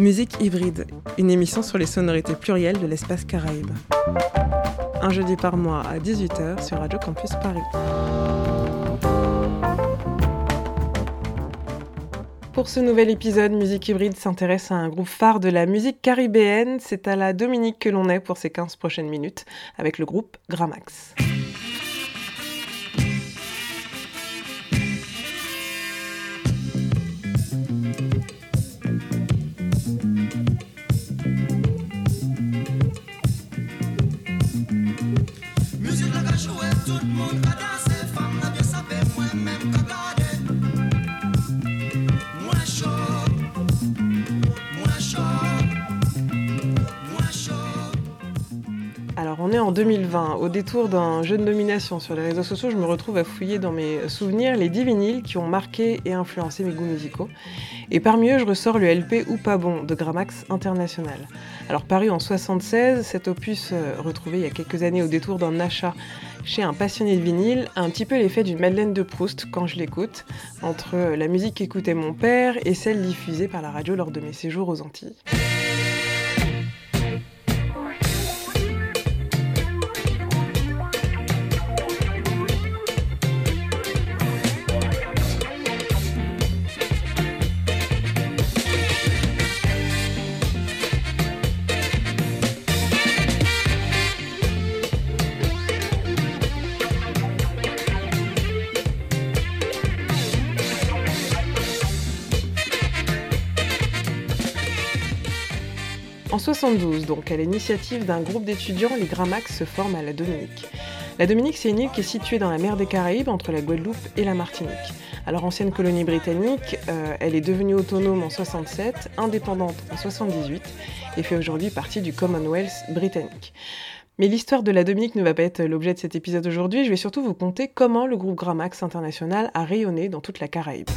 Musique hybride, une émission sur les sonorités plurielles de l'espace caraïbe. Un jeudi par mois à 18h sur Radio Campus Paris. Pour ce nouvel épisode, Musique Hybride s'intéresse à un groupe phare de la musique caribéenne. C'est à la Dominique que l'on est pour ces 15 prochaines minutes avec le groupe Gramax. On est en 2020. Au détour d'un jeu de nomination sur les réseaux sociaux, je me retrouve à fouiller dans mes souvenirs les 10 vinyles qui ont marqué et influencé mes goûts musicaux. Et parmi eux, je ressors le LP Ou pas bon de Gramax International. Alors paru en 76, cet opus euh, retrouvé il y a quelques années au détour d'un achat chez un passionné de vinyle a un petit peu l'effet d'une Madeleine de Proust quand je l'écoute, entre la musique qu'écoutait mon père et celle diffusée par la radio lors de mes séjours aux Antilles. En 72, donc, à l'initiative d'un groupe d'étudiants, les Gramax se forment à la Dominique. La Dominique, c'est une île qui est située dans la mer des Caraïbes, entre la Guadeloupe et la Martinique. Alors, ancienne colonie britannique, euh, elle est devenue autonome en 67, indépendante en 78 et fait aujourd'hui partie du Commonwealth britannique. Mais l'histoire de la Dominique ne va pas être l'objet de cet épisode aujourd'hui, je vais surtout vous conter comment le groupe Gramax International a rayonné dans toute la Caraïbe.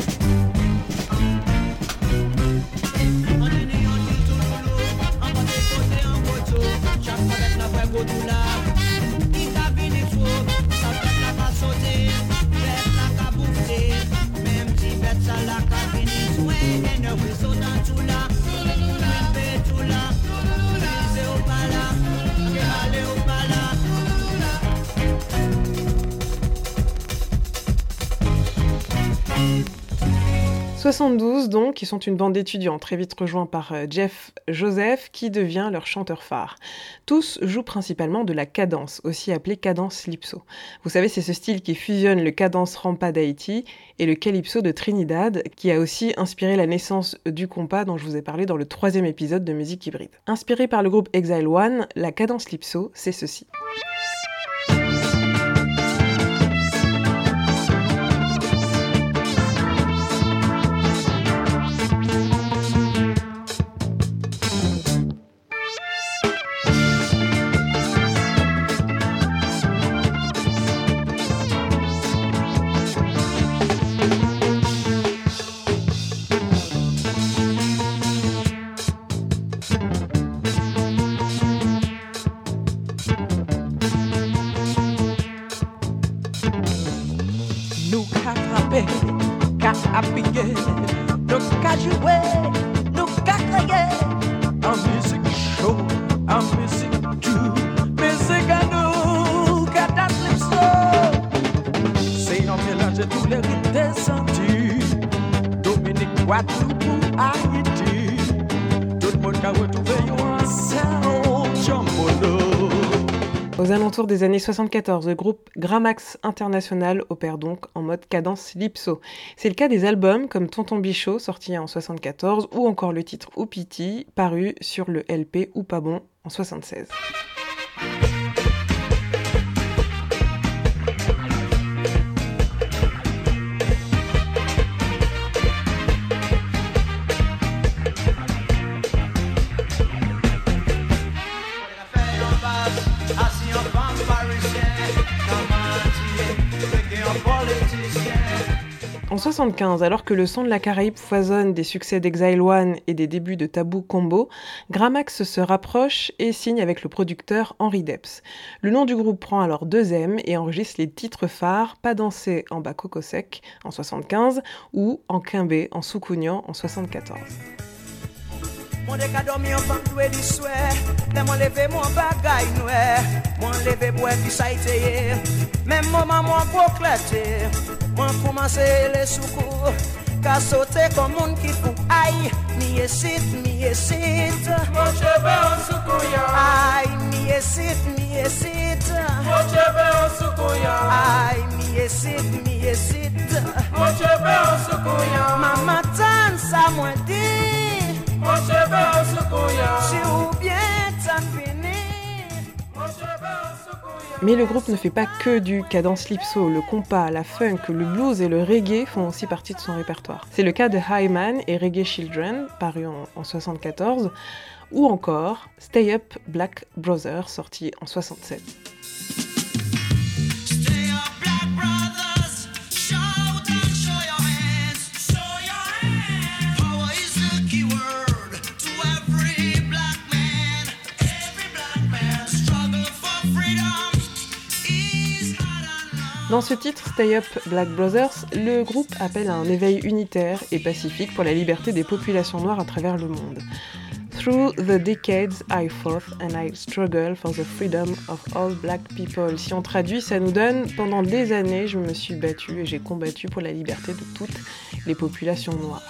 72 donc, qui sont une bande d'étudiants très vite rejoints par euh, Jeff Joseph qui devient leur chanteur phare. Tous jouent principalement de la cadence, aussi appelée cadence lipso. Vous savez, c'est ce style qui fusionne le cadence rampa d'Haïti et le calypso de Trinidad, qui a aussi inspiré la naissance du compas dont je vous ai parlé dans le troisième épisode de Musique Hybride. Inspiré par le groupe Exile One, la cadence lipso, c'est ceci. nunca atrapé, nunca pillé, nunca joué, nunca callé. A music show, a music too, music à nous, catastrophe slow. C'est un mélange de tous les rythmes descendus, Dominique Guadeloupe, Haïti, tout le monde a. groupe Gramax International opère donc en mode cadence lipso. C'est le cas des albums comme Tonton Bichot, sorti en 74, ou encore le titre Oupiti, paru sur le LP Ou pas en 76. En 75, alors que le son de la Caraïbe foisonne des succès d'Exile One et des débuts de Tabou Combo, Gramax se rapproche et signe avec le producteur Henri Depps. Le nom du groupe prend alors deux M et enregistre les titres phares Pas danser en bas coco sec en 75 ou En quimbé en soucougnan en 74. Mon dek a dormi an fam dwe di swè Le mwen leve mwen bagay nouè Mwen leve bwe fi sa iteye Men mouman mwen poklete Mwen koumanse le soukou Ka sote kon moun ki fou Ay, mi esit, mi esit Mwen chebe an soukou ya. Ay, mi esit, mi esit Mwen chebe an soukou ya. Ay, mi esit, mi esit Mwen chebe an soukou ya. Mama tan sa Mwen Mais le groupe ne fait pas que du cadence lipso, le compas, la funk, le blues et le reggae font aussi partie de son répertoire. C'est le cas de Hyman et Reggae Children, paru en, en 74, ou encore Stay Up Black Brothers, sorti en 67. Dans ce titre, Stay Up Black Brothers, le groupe appelle à un éveil unitaire et pacifique pour la liberté des populations noires à travers le monde. Through the decades, I fought and I struggled for the freedom of all black people. Si on traduit, ça nous donne Pendant des années, je me suis battue et j'ai combattu pour la liberté de toutes les populations noires.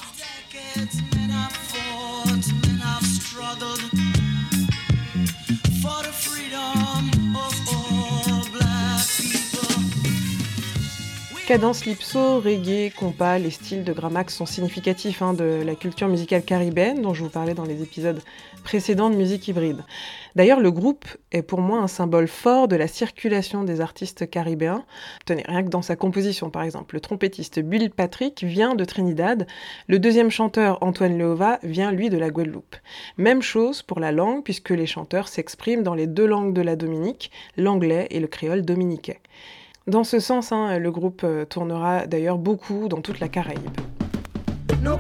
Cadence lipso, reggae, compas, les styles de Gramax sont significatifs hein, de la culture musicale caribéenne dont je vous parlais dans les épisodes précédents de musique hybride. D'ailleurs, le groupe est pour moi un symbole fort de la circulation des artistes caribéens. Tenez, rien que dans sa composition par exemple, le trompettiste Bill Patrick vient de Trinidad, le deuxième chanteur Antoine Leova vient lui de la Guadeloupe. Même chose pour la langue puisque les chanteurs s'expriment dans les deux langues de la Dominique, l'anglais et le créole dominicain. Dans ce sens, hein, le groupe euh, tournera d'ailleurs beaucoup dans toute la Caraïbe. Nous nous nous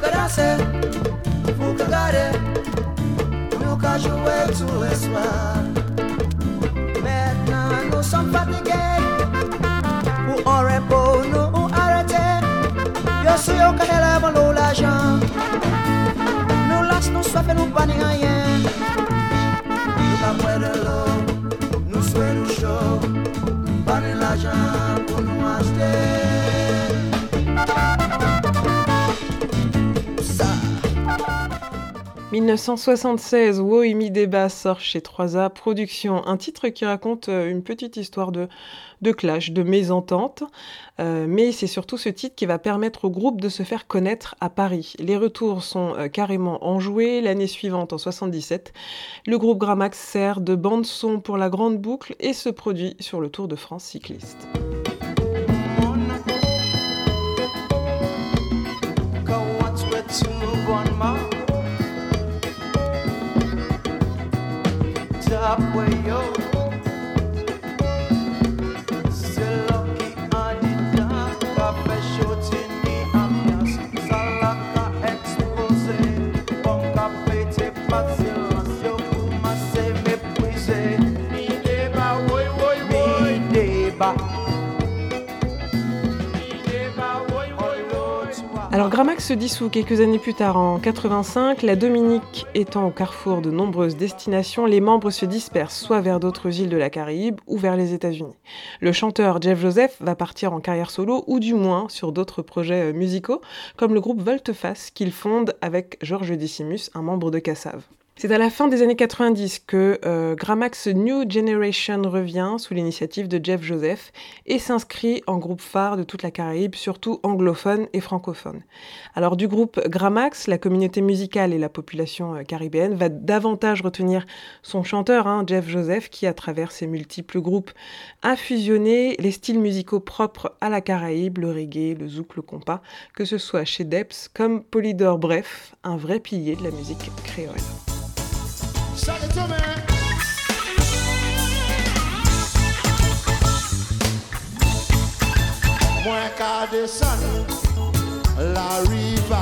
Nous l'argent pour nous acheter 1976, Woimi Deba sort chez 3A Productions, un titre qui raconte euh, une petite histoire de, de clash, de mésentente, Euh, mais c'est surtout ce titre qui va permettre au groupe de se faire connaître à Paris. Les retours sont euh, carrément enjoués. L'année suivante, en 77, le groupe Gramax sert de bande-son pour la Grande Boucle et se produit sur le Tour de France cycliste. spazio Alors Gramax se dissout quelques années plus tard, en 85, la Dominique étant au carrefour de nombreuses destinations, les membres se dispersent soit vers d'autres îles de la Caraïbe ou vers les États-Unis. Le chanteur Jeff Joseph va partir en carrière solo ou du moins sur d'autres projets euh, musicaux, comme le groupe Volteface qu'il fonde avec Georges Decimus, un membre de Cassav. C'est à la fin des années 90 que euh, Gramax New Generation revient sous l'initiative de Jeff Joseph et s'inscrit en groupe phare de toute la Caraïbe, surtout anglophone et francophone. Alors du groupe Gramax, la communauté musicale et la population euh, caribéenne va davantage retenir son chanteur, hein, Jeff Joseph, qui à travers ses multiples groupes a fusionné les styles musicaux propres à la Caraïbe, le reggae, le zouk, le compas, que ce soit chez Depps comme Polydor, bref, un vrai pilier de la musique créole. Mwen ka desan la riva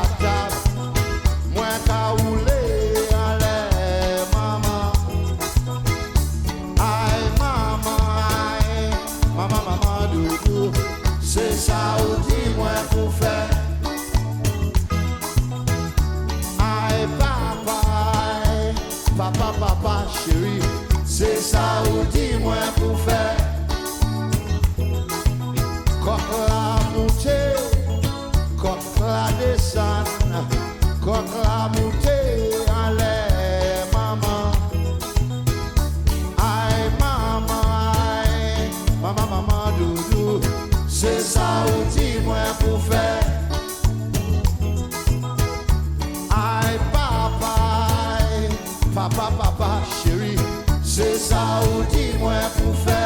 papa chéri Se sa ou di mwen pou fè.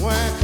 Mwen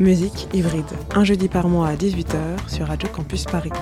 Musique hybride, un jeudi par mois à 18h sur Radio Campus Paris.